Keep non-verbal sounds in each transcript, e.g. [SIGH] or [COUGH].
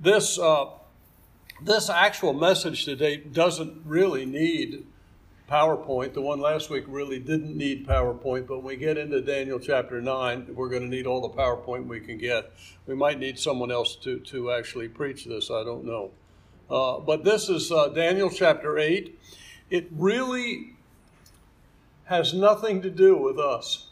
this uh, this actual message today doesn't really need PowerPoint. The one last week really didn't need PowerPoint, but when we get into Daniel chapter 9, we're going to need all the PowerPoint we can get. We might need someone else to, to actually preach this, I don't know. Uh, but this is uh, Daniel chapter 8. It really has nothing to do with us.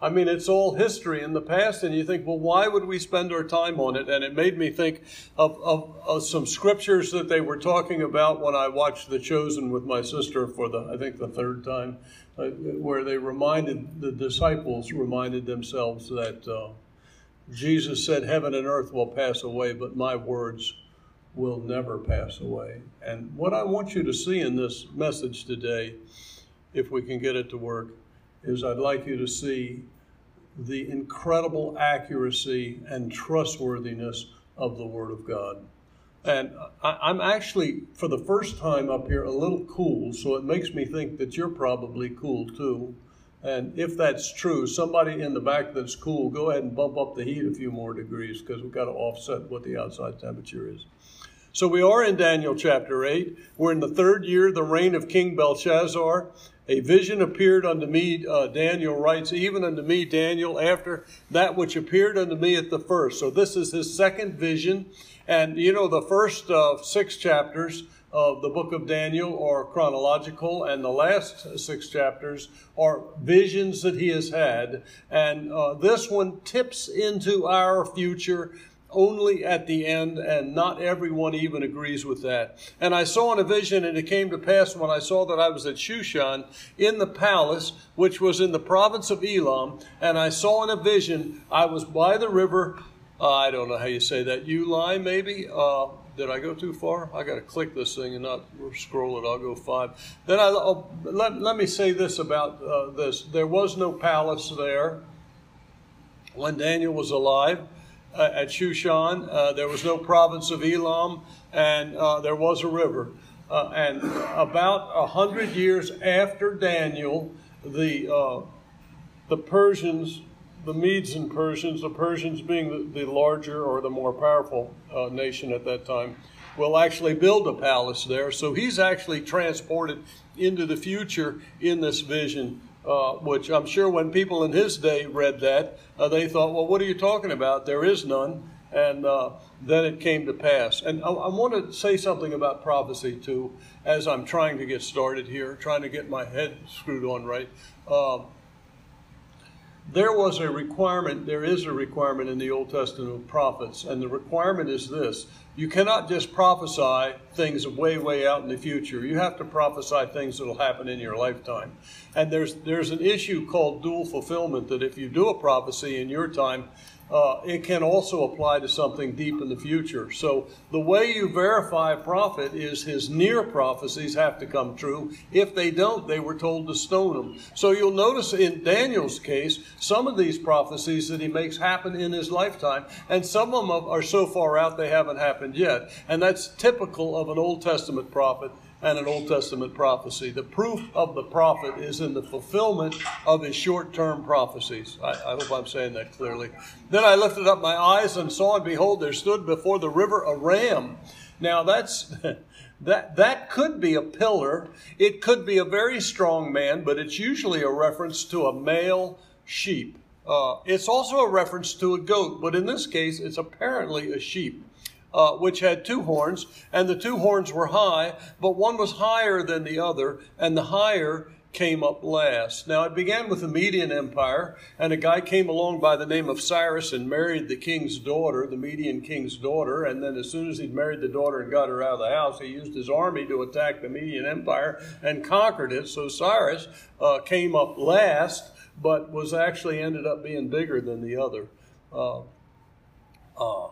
I mean, it's all history in the past, and you think, well, why would we spend our time on it? And it made me think of, of, of, some scriptures that they were talking about when I watched The Chosen with my sister for the, I think, the third time, uh, where they reminded, the disciples reminded themselves that uh, Jesus said, Heaven and earth will pass away, but my words will never pass away. And what I want you to see in this message today, if we can get it to work, is I'd like you to see the incredible accuracy and trustworthiness of the Word of God. And I, am actually, for the first time up here, a little cool, so it makes me think that you're probably cool too. And if that's true, somebody in the back that's cool, go ahead and bump up the heat a few more degrees because we've got to offset what the outside temperature is. So we are in Daniel chapter 8. We're in the third year, the reign of King Belshazzar. A vision appeared unto me, uh, Daniel writes, even unto me, Daniel, after that which appeared unto me at the first. So this is his second vision. And you know, the first uh, six chapters of the book of Daniel are chronological, and the last six chapters are visions that he has had. And uh, this one tips into our future only at the end, and not everyone even agrees with that. And I saw in a vision, and it came to pass when I saw that I was at Shushan in the palace, which was in the province of Elam, and I saw in a vision, I was by the river. Uh, I don't know how you say that. Ulai, maybe. Uh, did I go too far? I got to click this thing and not scroll it. I'll go five. Then I oh, let, let me say this about uh, this. There was no palace there when Daniel was alive uh, at Shushan. Uh, there was no province of Elam, and uh, there was a river. Uh, and about a hundred years after Daniel, the uh, the Persians, the Medes and Persians, the Persians being the, the larger or the more powerful nation at that time, will actually build a palace there. So he's actually transported into the future in this vision uh, which I'm sure when people in his day read that, uh, they thought, well, what are you talking about? There is none. And uh, then it came to pass. And I, I, want to say something about prophecy, too, as I'm trying to get started here, trying to get my head screwed on right. Um, there was a requirement, there is a requirement in the Old Testament of prophets, and the requirement is this you cannot just prophesy things way, way out in the future. You have to prophesy things that will happen in your lifetime. And there's there's an issue called dual fulfillment that if you do a prophecy in your time, uh, it can also apply to something deep in the future. So the way you verify a prophet is his near prophecies have to come true. If they don't, they were told to stone him. So you'll notice in Daniel's case, some of these prophecies that he makes happen in his lifetime, and some of them are so far out they haven't happened yet. And that's typical of an Old Testament prophet and an Old Testament prophecy. The proof of the prophet is in the fulfillment of his short term prophecies. I, I, hope I'm saying that clearly. Then I lifted up my eyes and saw, and behold, there stood before the river a ram. Now that's. [LAUGHS] That, that could be a pillar. It could be a very strong man, but it's usually a reference to a male sheep. Uh, it's also a reference to a goat, but in this case, it's apparently a sheep uh, which had two horns, and the two horns were high, but one was higher than the other, and the higher came up last. Now, it began with the Median Empire, and a guy came along by the name of Cyrus and married the king's daughter, the Median king's daughter. And then, as soon as he'd married the daughter and got her out of the house, he used his army to attack the Median Empire and conquered it. So, Cyrus uh, came up last, but was actually ended up being bigger than the other. Uh, uh,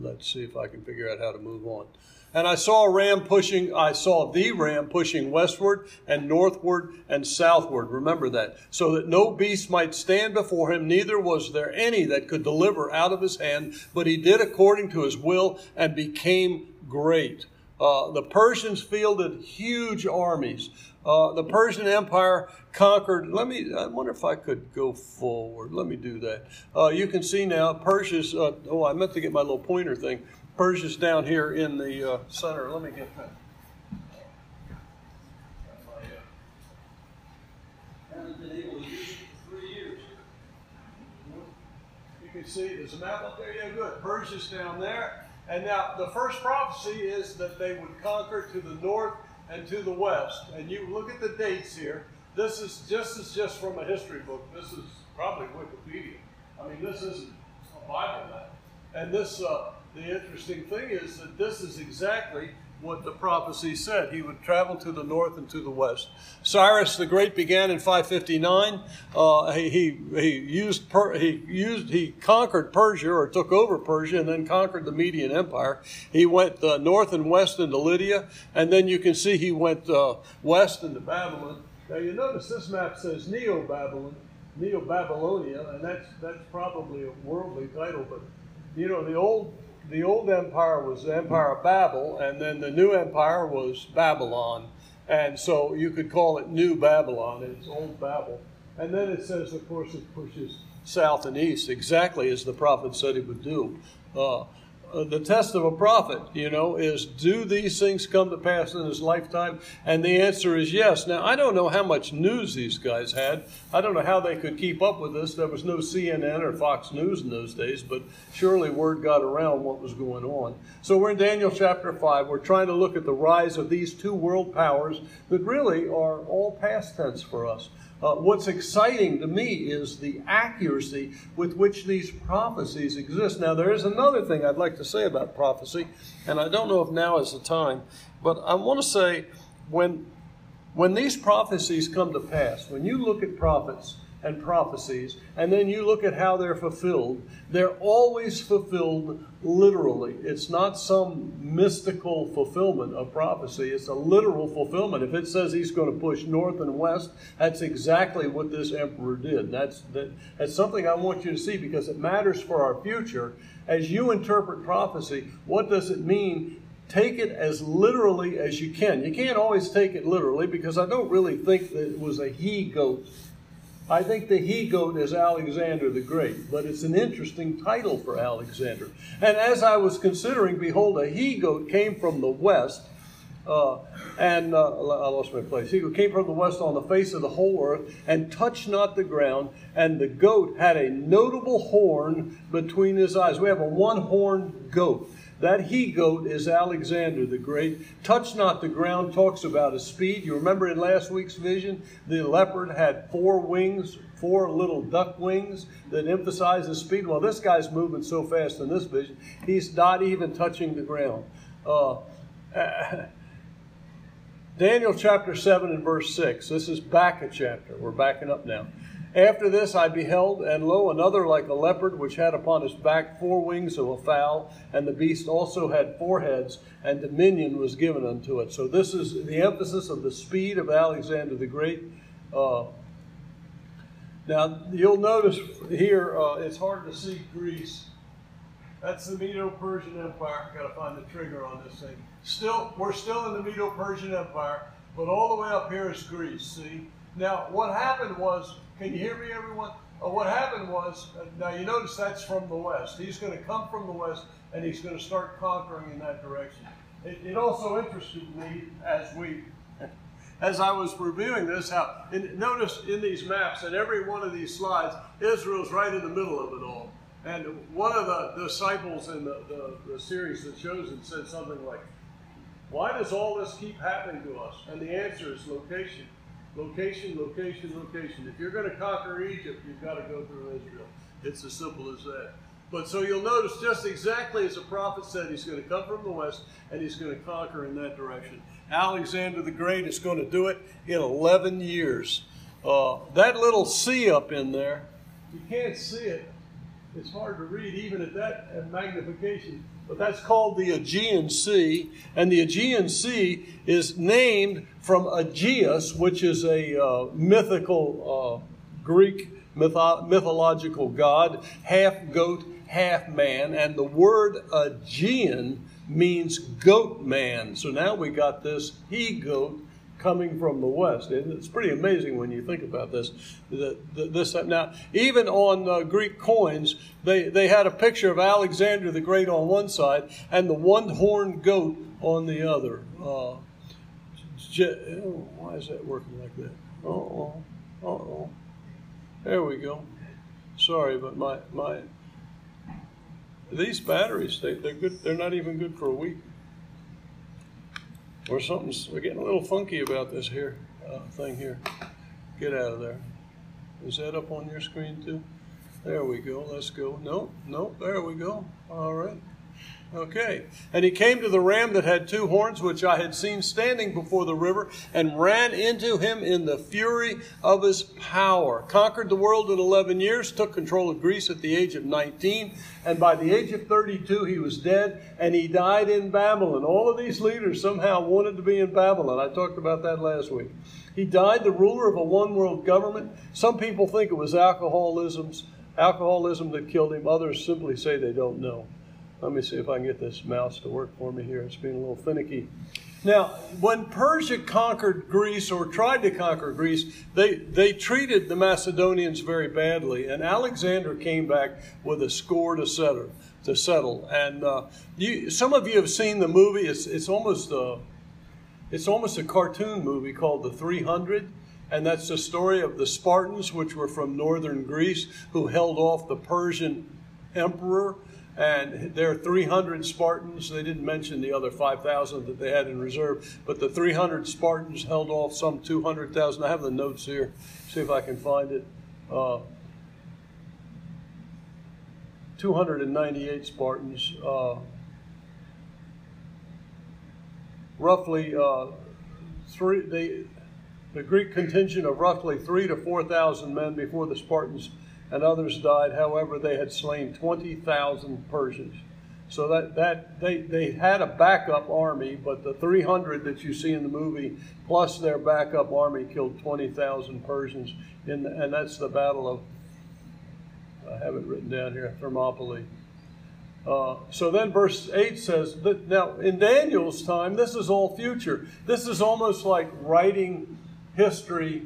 let's see if I can figure out how to move on. And I saw a ram pushing, I saw the ram pushing westward and northward and southward. Remember that. So that no beast might stand before him, neither was there any that could deliver out of his hand, but he did according to his will and became great. Uh, the Persians fielded huge armies. Uh, the Persian Empire conquered. Let me. I wonder if I could go forward. Let me do that. Uh, you can see now Persia's. Uh, oh, I meant to get my little pointer thing. Persia's down here in the uh, center. Let me get that. You can see there's a map up there. Yeah, good. Persia's down there. And now the first prophecy is that they would conquer to the north and to the west. And you look at the dates here. This is just is just from a history book. This is probably Wikipedia. I mean, this isn't a Bible map. And this, uh, the interesting thing is that this is exactly what the prophecy said. He would travel to the north and to the west. Cyrus the Great began in 559. Uh, he, he, he, used per, he used he conquered Persia or took over Persia and then conquered the Median Empire. He went uh, north and west into Lydia, and then you can see he went uh, west into Babylon. Now you notice this map says Neo Babylon, Neo Babylonia, and that's that's probably a worldly title, but you know the old the old empire was the empire of Babel, and then the new empire was Babylon. And so you could call it New Babylon. It's Old Babel. And then it says, of course, it pushes south and east, exactly as the prophet said he would do. Uh, Uh, the test of a prophet, you know, is do these things come to pass in his lifetime? And the answer is yes. Now, I don't know how much news these guys had. I don't know how they could keep up with this. There was no CNN or Fox News in those days, but surely word got around what was going on. So we're in Daniel chapter 5. We're trying to look at the rise of these two world powers that really are all past tense for us. Uh, what's exciting to me is the accuracy with which these prophecies exist. Now, there is another thing I'd like to say about prophecy, and I don't know if now is the time, but I want to say when, when these prophecies come to pass, when you look at prophets, and prophecies, and then you look at how they're fulfilled, they're always fulfilled literally. It's not some mystical fulfillment of prophecy, it's a literal fulfillment. If it says he's going to push north and west, that's exactly what this emperor did. That's, that, that's something I want you to see because it matters for our future. As you interpret prophecy, what does it mean take it as literally as you can. You can't always take it literally because I don't really think that it was a he goat I think the he goat is Alexander the Great, but it's an interesting title for Alexander. And as I was considering, behold, a he goat came from the west, uh, and uh, I lost my place. He came from the west on the face of the whole earth and touched not the ground, and the goat had a notable horn between his eyes. We have a one horned goat. That he goat is Alexander the Great. Touch not the ground talks about his speed. You remember in last week's vision, the leopard had four wings, four little duck wings that emphasize his speed. Well, this guy's moving so fast in this vision, he's not even touching the ground. Uh, [LAUGHS] Daniel chapter 7 and verse 6. This is back a chapter. We're backing up now. After this I beheld, and lo, another like a leopard, which had upon his back four wings of a fowl, and the beast also had four heads, and dominion was given unto it. So this is the emphasis of the speed of Alexander the Great. Uh, now you'll notice here uh, it's hard to see Greece. That's the Medo-Persian Empire. Got to find the trigger on this thing. Still, we're still in the Medo-Persian Empire, but all the way up here is Greece. See. Now, what happened was can you hear me, everyone? Uh, what happened was, uh, now you notice that's from the west. He's going to come from the west and he's going to start conquering in that direction. It, it also interested me as we, as I was reviewing this, how, and notice in these maps and every one of these slides, Israel's right in the middle of it all. And one of the disciples in the, the, the series that chosen said something like, why does all this keep happening to us? And the answer is location. Location, location, location. If you're going to conquer Egypt, you've got to go through Israel. It's as simple as that. But so you'll notice just exactly as the prophet said, he's going to come from the west and he's going to conquer in that direction. Alexander the Great is going to do it in 11 years. Uh, that little C up in there, you can't see it. It's hard to read even at that magnification but that's called the Aegean Sea. And the Aegean Sea is named from Aegeus, which is a uh, mythical uh, Greek mytho- mythological god, half goat, half man. And the word Aegean means goat man. So now we got this he goat coming from the west. And it's pretty amazing when you think about this. The, the, this now, even on uh, Greek coins, they, they had a picture of Alexander the Great on one side and the one-horned goat on the other. Uh, oh, why is that working like that? oh, oh. There we go. Sorry, but my my these batteries they, they're good. They're not even good for a week. Or something's we're getting a little funky about this here uh, thing here. Get out of there. Is that up on your screen too? There we go. Let's go. No, no. There we go. All right. Okay. And he came to the ram that had two horns, which I had seen standing before the river, and ran into him in the fury of his power. Conquered the world in 11 years, took control of Greece at the age of 19, and by the age of 32, he was dead, and he died in Babylon. All of these leaders somehow wanted to be in Babylon. I talked about that last week. He died the ruler of a one world government. Some people think it was alcoholism's, alcoholism that killed him, others simply say they don't know. Let me see if I can get this mouse to work for me here. It's being a little finicky. Now, when Persia conquered Greece or tried to conquer Greece, they, they treated the Macedonians very badly, and Alexander came back with a score to settle. To settle. And uh, you, some of you have seen the movie. It's, it's, almost a, it's almost a cartoon movie called The 300. And that's the story of the Spartans, which were from northern Greece, who held off the Persian emperor and there are 300 Spartans. They didn't mention the other 5,000 that they had in reserve, but the 300 Spartans held off some 200,000. I have the notes here. See if I can find it. Uh, 298 Spartans. Uh, roughly uh, three. They, the Greek contingent of roughly three to 4,000 men before the Spartans and others died. However, they had slain 20,000 Persians. So that, that they, they had a backup army, but the 300 that you see in the movie, plus their backup army, killed 20,000 Persians. In the, and that's the Battle of, I have it written down here, Thermopylae. Uh, so then verse 8 says, that, now in Daniel's time, this is all future. This is almost like writing history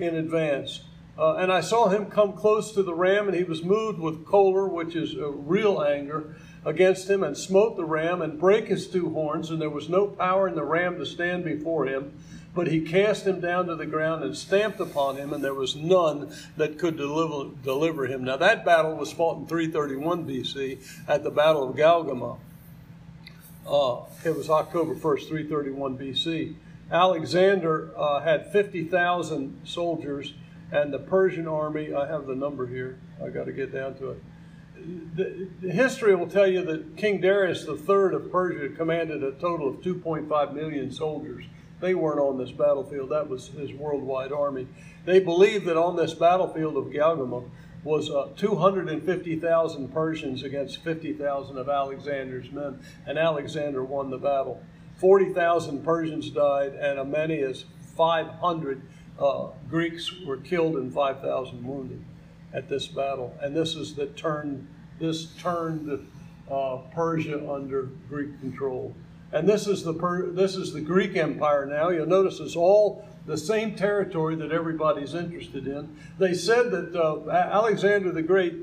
in advance. Uh, and I saw him come close to the ram, and he was moved with choler, which is a real anger, against him, and smote the ram, and brake his two horns, and there was no power in the ram to stand before him. But he cast him down to the ground and stamped upon him, and there was none that could deliver, deliver him. Now, that battle was fought in 331 BC at the Battle of Galgamah. Uh, it was October 1st, 331 BC. Alexander uh, had 50,000 soldiers and the Persian army, I have the number here, I got to get down to it. The, the, history will tell you that King Darius III of Persia commanded a total of 2.5 million soldiers. They weren't on this battlefield, that was his worldwide army. They believed that on this battlefield of Galgamah was uh, 250,000 Persians against 50,000 of Alexander's men, and Alexander won the battle. 40,000 Persians died, and as many as 500 uh, Greeks were killed and 5,000 wounded at this battle. And this is that turned this turned uh, Persia under Greek control. And this is the per- this is the Greek Empire now. You'll notice it's all the same territory that everybody's interested in. They said that uh, Alexander the Great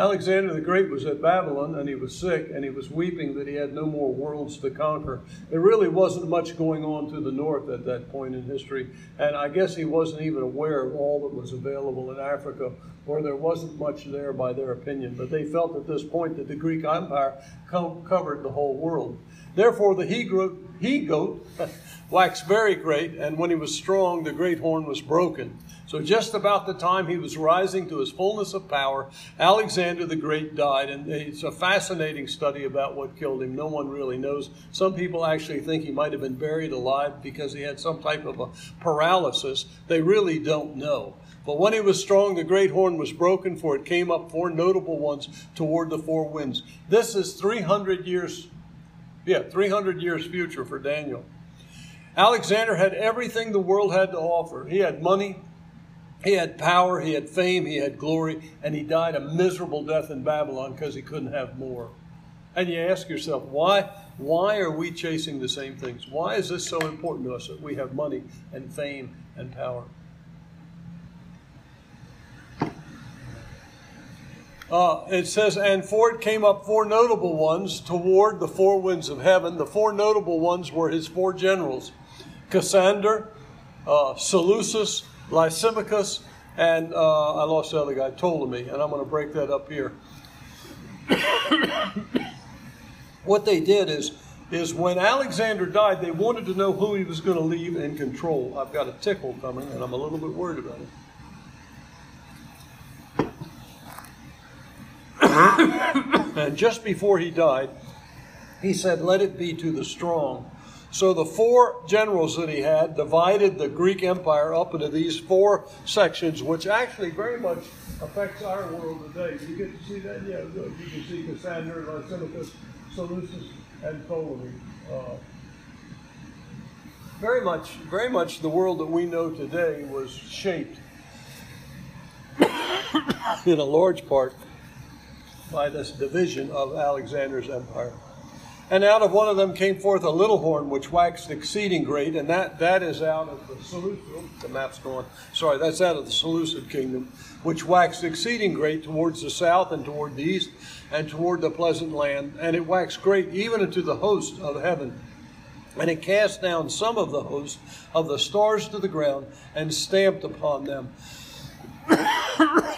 Alexander the Great was at Babylon and he was sick and he was weeping that he had no more worlds to conquer. There really wasn't much going on to the north at that point in history, and I guess he wasn't even aware of all that was available in Africa, or there wasn't much there by their opinion. But they felt at this point that the Greek Empire co- covered the whole world. Therefore, the he goat waxed very great, and when he was strong, the great horn was broken. So, just about the time he was rising to his fullness of power, Alexander the Great died. And it's a fascinating study about what killed him. No one really knows. Some people actually think he might have been buried alive because he had some type of a paralysis. They really don't know. But when he was strong, the great horn was broken, for it came up four notable ones toward the four winds. This is 300 years, yeah, 300 years future for Daniel. Alexander had everything the world had to offer. He had money, he had power, he had fame, he had glory, and he died a miserable death in Babylon because he couldn't have more. And you ask yourself, why, why are we chasing the same things? Why is this so important to us that we have money and fame and power? Uh, it says, and for it came up four notable ones toward the four winds of heaven. The four notable ones were his four generals Cassander, uh, Seleucus, Lysimachus, and uh, I lost the other guy, Ptolemy, and I'm going to break that up here. [COUGHS] what they did is, is when Alexander died, they wanted to know who he was going to leave in control. I've got a tickle coming, and I'm a little bit worried about it. [COUGHS] and just before he died, he said, Let it be to the strong so the four generals that he had divided the Greek Empire up into these four sections, which actually very much affects our world today. You get to see that? Yeah, good. You can see Cassander, Lysimachus, Seleucus, and Ptolemy. Uh, very much, very much the world that we know today was shaped [COUGHS] in a large part by this division of Alexander's empire. And out of one of them came forth a little horn which waxed exceeding great, and that, that is out of the Seleucid, oh, the map's going, sorry, that's out of the Seleucid kingdom, which waxed exceeding great towards the south and toward the east and toward the pleasant land. And it waxed great even unto the host of heaven. And it cast down some of the host of the stars to the ground and stamped upon them. [COUGHS]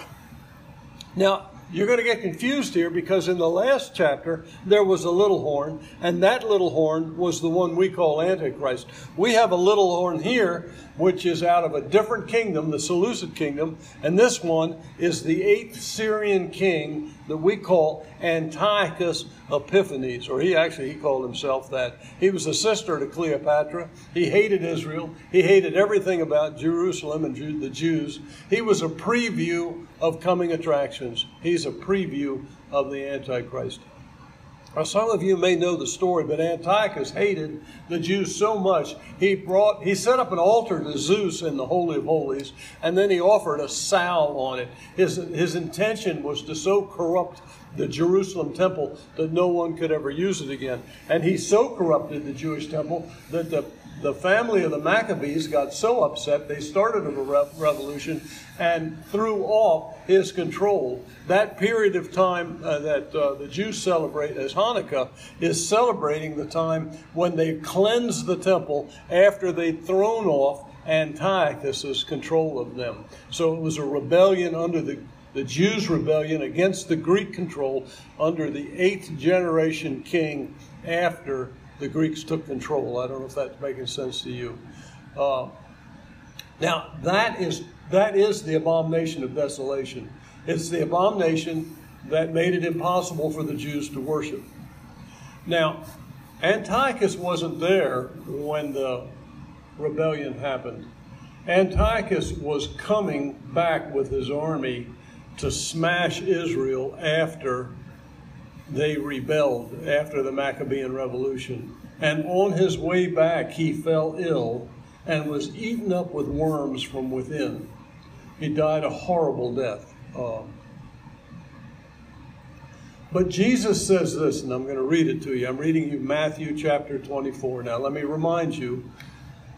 now, you're going to get confused here because in the last chapter there was a little horn, and that little horn was the one we call Antichrist. We have a little horn here, which is out of a different kingdom, the Seleucid kingdom, and this one is the eighth Syrian king that we call Antiochus Epiphanes, or he actually he called himself that. He was a sister to Cleopatra. He hated Israel. He hated everything about Jerusalem and the Jews. He was a preview of coming attractions. He's a preview of the Antichrist. Now, some of you may know the story, but Antiochus hated the Jews so much he brought he set up an altar to Zeus in the Holy of Holies, and then he offered a sow on it. His his intention was to so corrupt the Jerusalem temple that no one could ever use it again. And he so corrupted the Jewish temple that the the family of the Maccabees got so upset they started a revolution and threw off his control. That period of time uh, that uh, the Jews celebrate as Hanukkah is celebrating the time when they cleansed the temple after they'd thrown off Antiochus's control of them. So it was a rebellion under the the Jews' rebellion against the Greek control under the eighth generation king after the Greeks took control. I don't know if that's making sense to you. Uh, now that is that is the abomination of desolation. It's the abomination that made it impossible for the Jews to worship. Now, Antiochus wasn't there when the rebellion happened. Antiochus was coming back with his army to smash Israel after they rebelled after the Maccabean Revolution. And on his way back, he fell ill and was eaten up with worms from within. He died a horrible death. Uh, but Jesus says this, and I'm going to read it to you. I'm reading you Matthew chapter 24. Now, let me remind you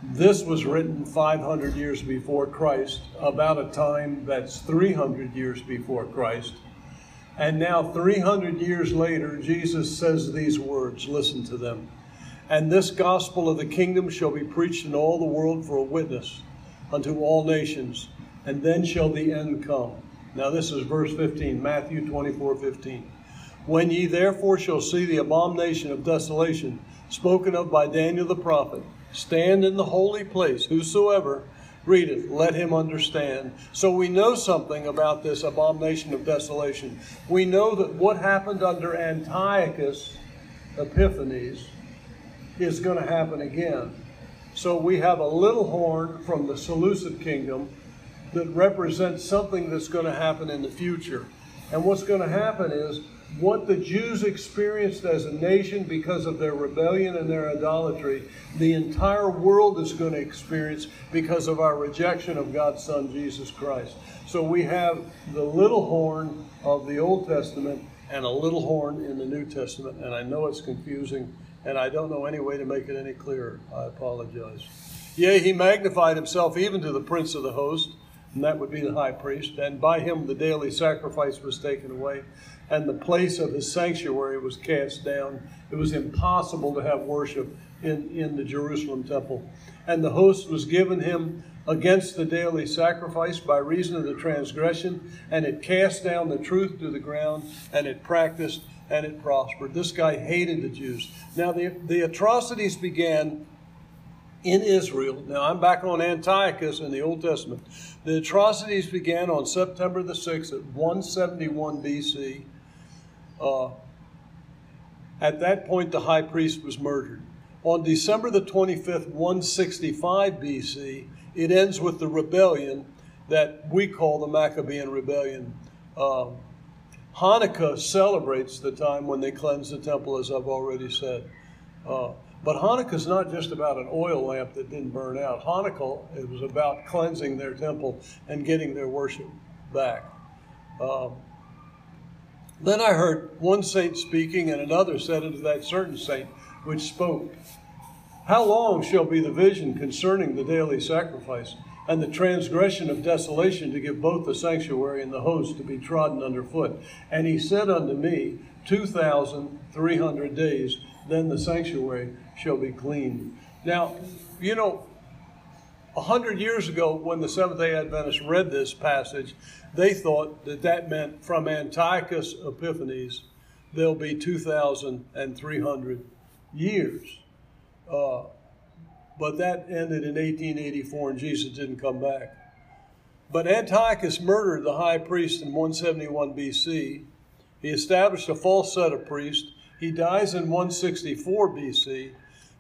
this was written 500 years before Christ, about a time that's 300 years before Christ. And now, 300 years later, Jesus says these words listen to them. And this gospel of the kingdom shall be preached in all the world for a witness unto all nations, and then shall the end come. Now, this is verse 15, Matthew 24 15. When ye therefore shall see the abomination of desolation spoken of by Daniel the prophet, stand in the holy place, whosoever readeth, let him understand. So we know something about this abomination of desolation. We know that what happened under Antiochus Epiphanes is going to happen again. So we have a little horn from the Seleucid kingdom that represents something that's going to happen in the future. And what's going to happen is what the Jews experienced as a nation because of their rebellion and their idolatry, the entire world is going to experience because of our rejection of God's Son, Jesus Christ. So we have the little horn of the Old Testament and a little horn in the New Testament, and I know it's confusing, and I don't know any way to make it any clearer. I apologize. Yea, he magnified himself even to the prince of the host, and that would be the high priest, and by him the daily sacrifice was taken away, and the place of his sanctuary was cast down. It was impossible to have worship in, in the Jerusalem temple. And the host was given him against the daily sacrifice by reason of the transgression, and it cast down the truth to the ground, and it practiced and it prospered. This guy hated the Jews. Now, the, the atrocities began in Israel. Now, I'm back on Antiochus in the Old Testament. The atrocities began on September the 6th at 171 BC. Uh, at that point, the high priest was murdered. On December the 25th, 165 BC, it ends with the rebellion that we call the Maccabean Rebellion. Um, Hanukkah celebrates the time when they cleanse the temple, as I've already said. Uh, but Hanukkah is not just about an oil lamp that didn't burn out. Hanukkah it was about cleansing their temple and getting their worship back. Um, then I heard one saint speaking, and another said unto that certain saint which spoke, how long shall be the vision concerning the daily sacrifice, and the transgression of desolation to give both the sanctuary and the host to be trodden under foot? And he said unto me, Two thousand three hundred days, then the sanctuary shall be cleaned. Now, you know, a hundred years ago, when the Seventh day Adventists read this passage, they thought that that meant from Antiochus Epiphanes, there'll be 2,300 years. Uh, but that ended in 1884 and Jesus didn't come back. But Antiochus murdered the high priest in 171 BC. He established a false set of priests. He dies in 164 BC.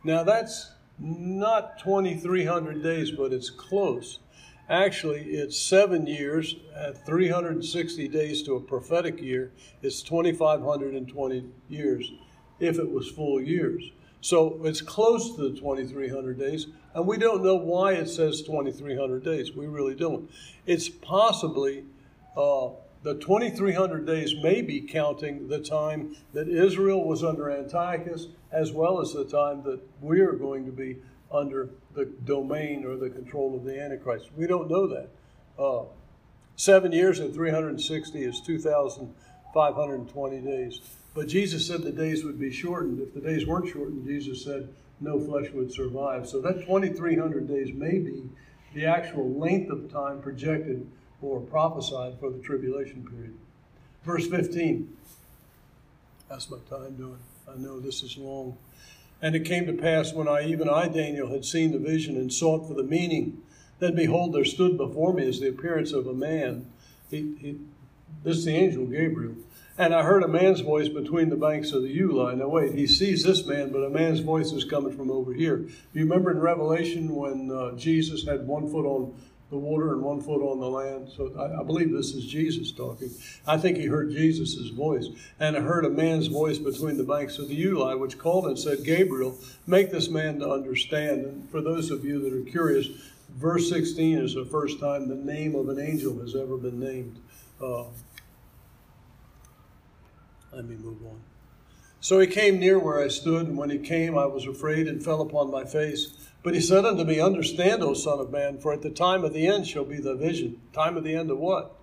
Now that's not 2,300 days, but it's close. Actually, it's seven years at 360 days to a prophetic year. It's 2,520 years if it was full years. So it's close to the 2,300 days, and we don't know why it says 2,300 days. We really don't. It's possibly uh, the 2,300 days may be counting the time that Israel was under Antiochus, as well as the time that we are going to be under the domain or the control of the Antichrist. We don't know that. Uh, seven years and 360 is 2,520 days. But Jesus said the days would be shortened. If the days weren't shortened, Jesus said no flesh would survive. So that 2,300 days may be the actual length of time projected or prophesied for the tribulation period. Verse 15. That's my time doing. I know this is long. And it came to pass when I, even I, Daniel, had seen the vision and sought for the meaning, then behold, there stood before me as the appearance of a man. He, he, this is the angel Gabriel and I heard a man's voice between the banks of the Ulai. Now, wait, he sees this man, but a man's voice is coming from over here. You remember in Revelation when uh, Jesus had one foot on the water and one foot on the land? So I, I believe this is Jesus talking. I think he heard Jesus' voice. And heard a man's voice between the banks of the Ulai, which called and said, Gabriel, make this man to understand. And for those of you that are curious, verse 16 is the first time the name of an angel has ever been named. Uh, let me move on. So he came near where I stood, and when he came, I was afraid and fell upon my face. But he said unto me, Understand, O Son of Man, for at the time of the end shall be the vision. Time of the end of what?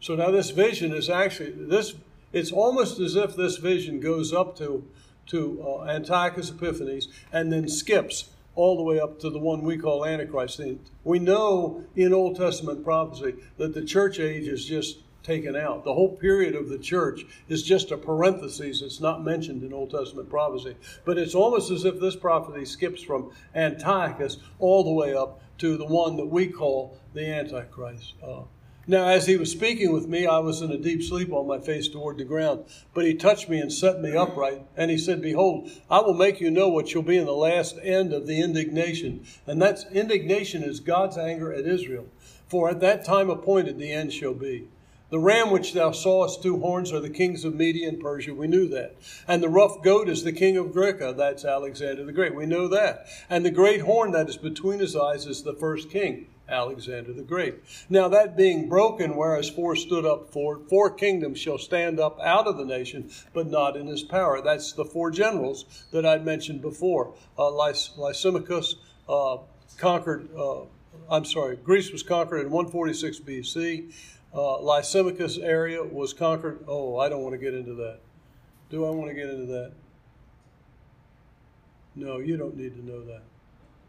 So now this vision is actually this. It's almost as if this vision goes up to to uh, Antiochus Epiphanes and then skips all the way up to the one we call Antichrist. We know in Old Testament prophecy that the church age is just taken out. The whole period of the church is just a parenthesis. It's not mentioned in Old Testament prophecy. But it's almost as if this prophecy skips from Antiochus all the way up to the one that we call the Antichrist. Uh, now, as he was speaking with me, I was in a deep sleep on my face toward the ground. But he touched me and set me upright. And he said, Behold, I will make you know what shall be in the last end of the indignation. And that's indignation is God's anger at Israel. For at that time appointed the end shall be. The ram which thou sawest two horns are the kings of Media and Persia. We knew that. And the rough goat is the king of Grecia. That's Alexander the Great. We know that. And the great horn that is between his eyes is the first king. Alexander the Great. Now that being broken, whereas four stood up for four kingdoms shall stand up out of the nation, but not in his power. That's the four generals that I mentioned before. Uh, Lys- Lysimachus uh, conquered, uh, I'm sorry, Greece was conquered in 146 BC. Uh, Lysimachus area was conquered. Oh, I don't want to get into that. Do I want to get into that? No, you don't need to know that.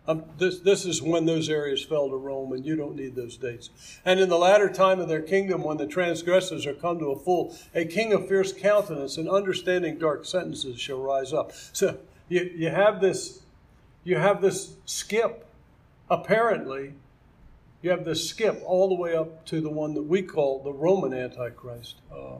Um, this, this is when those areas fell to Rome, and you don't need those dates. And in the latter time of their kingdom, when the transgressors are come to a full, a king of fierce countenance and understanding dark sentences shall rise up. So you, you have this, you have this skip. Apparently, you have this skip all the way up to the one that we call the Roman Antichrist. Uh,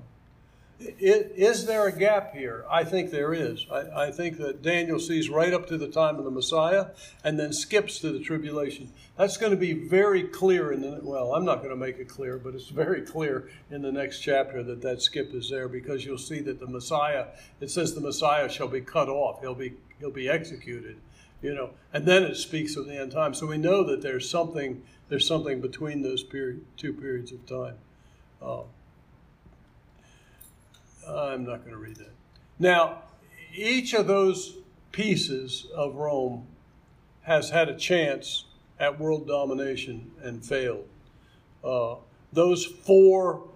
is there a gap here? I think there is. I, I, think that Daniel sees right up to the time of the Messiah and then skips to the tribulation. That's going to be very clear in the, well, I'm not going to make it clear, but it's very clear in the next chapter that that skip is there because you'll see that the Messiah, it says the Messiah shall be cut off. He'll be, he'll be executed, you know, and then it speaks of the end time. So we know that there's something, there's something between those period, two periods of time. Uh, I'm not going to read that. Now, each of those pieces of Rome has had a chance at world domination and failed. Uh, those four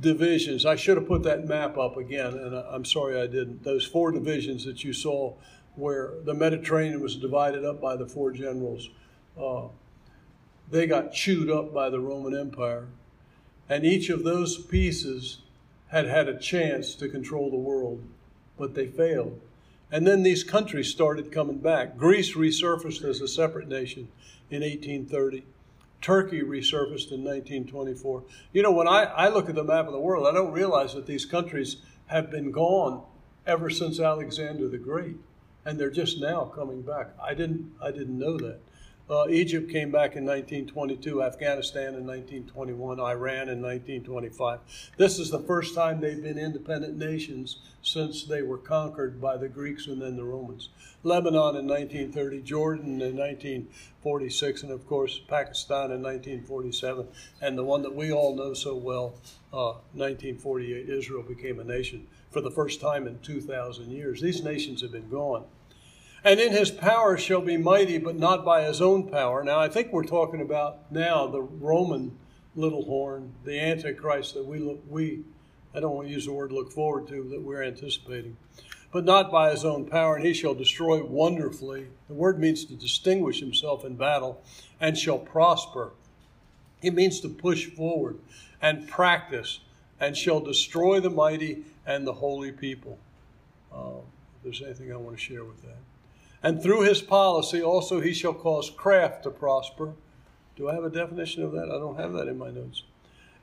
divisions, I should have put that map up again, and I'm sorry I didn't. Those four divisions that you saw where the Mediterranean was divided up by the four generals, uh, they got chewed up by the Roman Empire. And each of those pieces had had a chance to control the world, but they failed. And then these countries started coming back. Greece resurfaced as a separate nation in 1830. Turkey resurfaced in 1924. You know, when I, I look at the map of the world, I don't realize that these countries have been gone ever since Alexander the Great, and they're just now coming back. I didn't I didn't know that. Uh, Egypt came back in 1922, Afghanistan in 1921, Iran in 1925. This is the first time they've been independent nations since they were conquered by the Greeks and then the Romans. Lebanon in 1930, Jordan in 1946, and of course Pakistan in 1947. And the one that we all know so well, uh, 1948, Israel became a nation for the first time in 2,000 years. These nations have been gone. And in his power shall be mighty, but not by his own power. Now, I think we're talking about now the Roman little horn, the Antichrist that we look, we, I don't want to use the word look forward to, that we're anticipating, but not by his own power, and he shall destroy wonderfully. The word means to distinguish himself in battle, and shall prosper. It means to push forward and practice, and shall destroy the mighty and the holy people. Uh, if there's anything I want to share with that. And through his policy also he shall cause craft to prosper. Do I have a definition of that? I don't have that in my notes.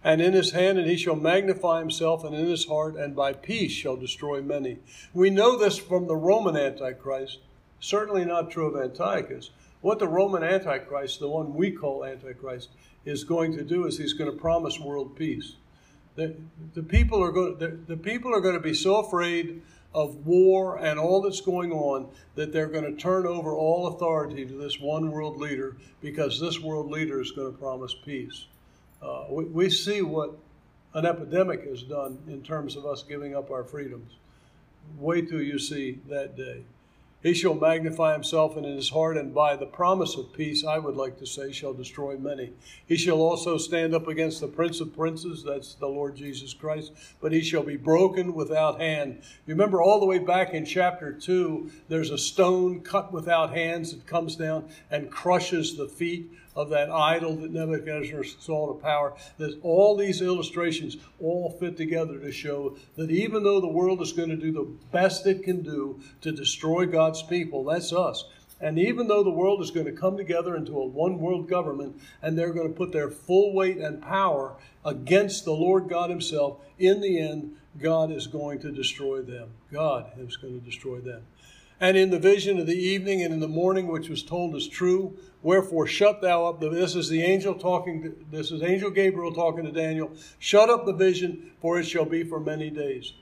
And in his hand, and he shall magnify himself, and in his heart, and by peace shall destroy many. We know this from the Roman Antichrist, certainly not true of Antiochus. What the Roman Antichrist, the one we call Antichrist, is going to do is he's going to promise world peace. The, people are going the, the people are going to be so afraid of war and all that's going on that they're going to turn over all authority to this one world leader because this world leader is going to promise peace. Uh, we, we see what an epidemic has done in terms of us giving up our freedoms. Wait till you see that day. He shall magnify himself in his heart, and by the promise of peace, I would like to say, shall destroy many. He shall also stand up against the prince of princes, that's the Lord Jesus Christ, but he shall be broken without hand. You remember all the way back in chapter 2, there's a stone cut without hands that comes down and crushes the feet of that idol that Nebuchadnezzar saw to power. There's all these illustrations all fit together to show that even though the world is going to do the best it can do to destroy God's people, that's us. And even though the world is going to come together into a one world government and they're going to put their full weight and power against the Lord God Himself, in the end, God is going to destroy them. God is going to destroy them. And in the vision of the evening and in the morning, which was told as true. Wherefore, shut thou up. The, this is the angel talking. To, this is angel Gabriel talking to Daniel. Shut up the vision, for it shall be for many days.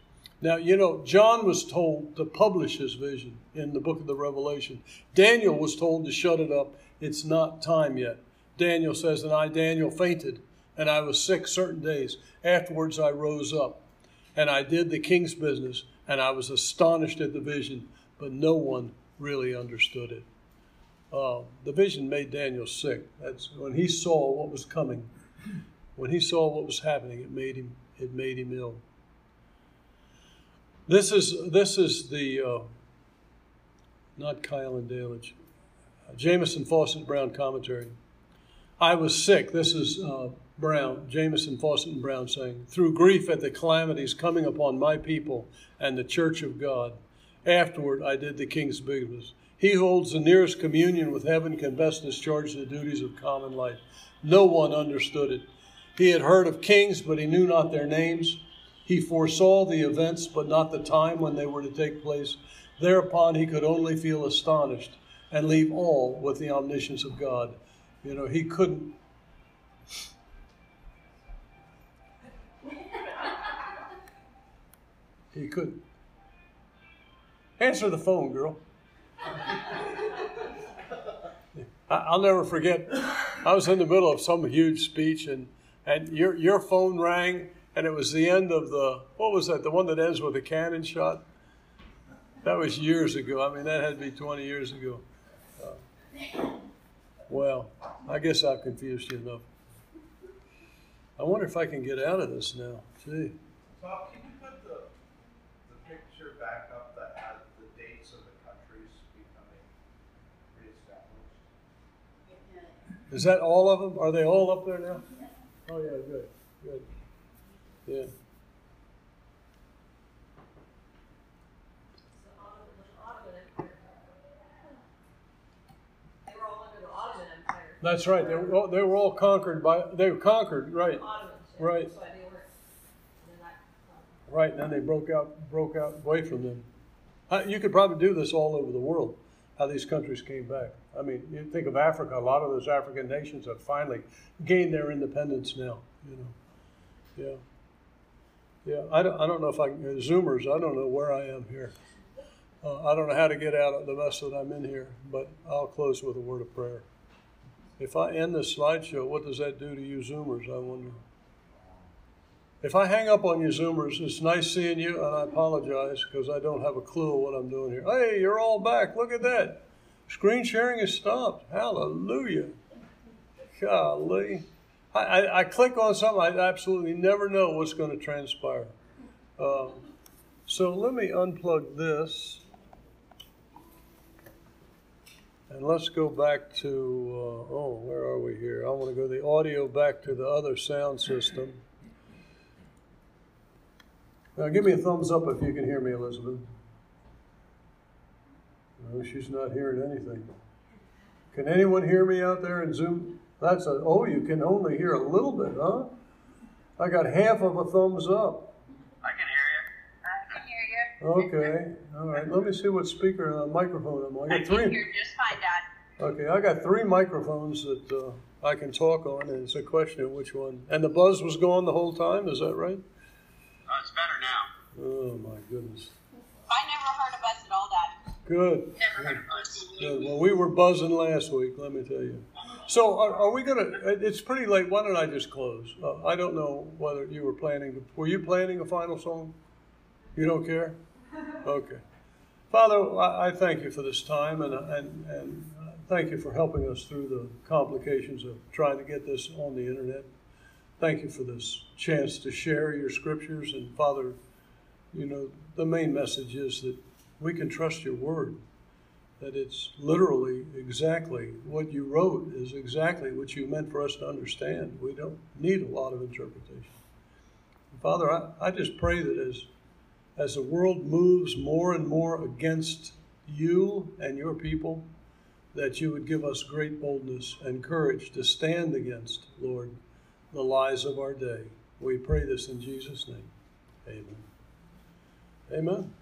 Now, you know, John was told to publish his vision in the book of the Revelation. Daniel was told to shut it up. It's not time yet. Daniel says, And I, Daniel, fainted, and I was sick certain days. Afterwards, I rose up, and I did the king's business, and I was astonished at the vision but no one really understood it. Uh, the vision made Daniel sick. That's when he saw what was coming. When he saw what was happening, it made him it made him ill. This is this is the uh, not Keil and Delitzsch, uh, Jamieson Fausset Brown commentary. I was sick. This is uh, Brown, Jamieson Fausset and Brown saying, through grief at the calamities coming upon my people and the church of God. Afterward, I did the king's business. He holds the nearest communion with heaven can best discharge the duties of common life. No one understood it. He had heard of kings, but he knew not their names. He foresaw the events, but not the time when they were to take place. Thereupon, he could only feel astonished and leave all with the omniscience of God. You know, he couldn't. [LAUGHS] He couldn't. Answer the phone, girl. I'll never forget. I was in the middle of some huge speech, and and your your phone rang, and it was the end of the what was that? The one that ends with a cannon shot. That was years ago. I mean, that had to be 20 years ago. Uh, well, I guess I've confused you enough. I wonder if I can get out of this now. Gee. Is that all of them? Are they all up there now? Oh, yeah, good, good. Yeah. That's right. They were all, they were all conquered by they were conquered, right? Right. Right, and then they broke out broke out away from them. Uh, you could probably do this all over the world. How these countries came back. I mean, you think of Africa, a lot of those African nations have finally gained their independence now, you know. Yeah. Yeah, I don't, I don't know if I can, uh, Zoomers, I don't know where I am here. Uh, I don't know how to get out of the mess that I'm in here, but I'll close with a word of prayer. If I end this slideshow, what does that do to you Zoomers, I wonder? If I hang up on you Zoomers, it's nice seeing you, and I apologize because I don't have a clue what I'm doing here. Hey, you're all back. Look at that. Screen sharing is stopped. Hallelujah. Golly. I, I, I, click on something, I absolutely never know what's going to transpire. Uh, so let me unplug this. And let's go back to, uh, oh, where are we here? I want to go the audio back to the other sound system. Now, give me a thumbs up if you can hear me, Elizabeth. No, she's not hearing anything. Can anyone hear me out there in Zoom? That's a, oh, you can only hear a little bit, huh? I got half of a thumbs up. I can hear you. I can hear you. Okay, all right. Let me see what speaker uh, microphone I'm on. I, got three. Hear just fine, Dad. Okay, I got three microphones that uh, I can talk on, and it's a question of which one. And the buzz was gone the whole time. Is that right? Uh, it's better now. Oh my goodness. I never heard a buzz at all, Dad. Good. Good. Well, we were buzzing last week. Let me tell you. So, are, are we gonna? It's pretty late. Why don't I just close? Uh, I don't know whether you were planning. To, were you planning a final song? You don't care? Okay. Father, I, I thank you for this time, and and and thank you for helping us through the complications of trying to get this on the internet. Thank you for this chance to share your scriptures. And Father, you know, the main message is that we can trust your word, that it's literally exactly what you wrote is exactly what you meant for us to understand. We don't need a lot of interpretation. Father, I, I just pray that as, as the world moves more and more against you and your people, that you would give us great boldness and courage to stand against, Lord, the lies of our day. We pray this in Jesus' name. Amen. Amen.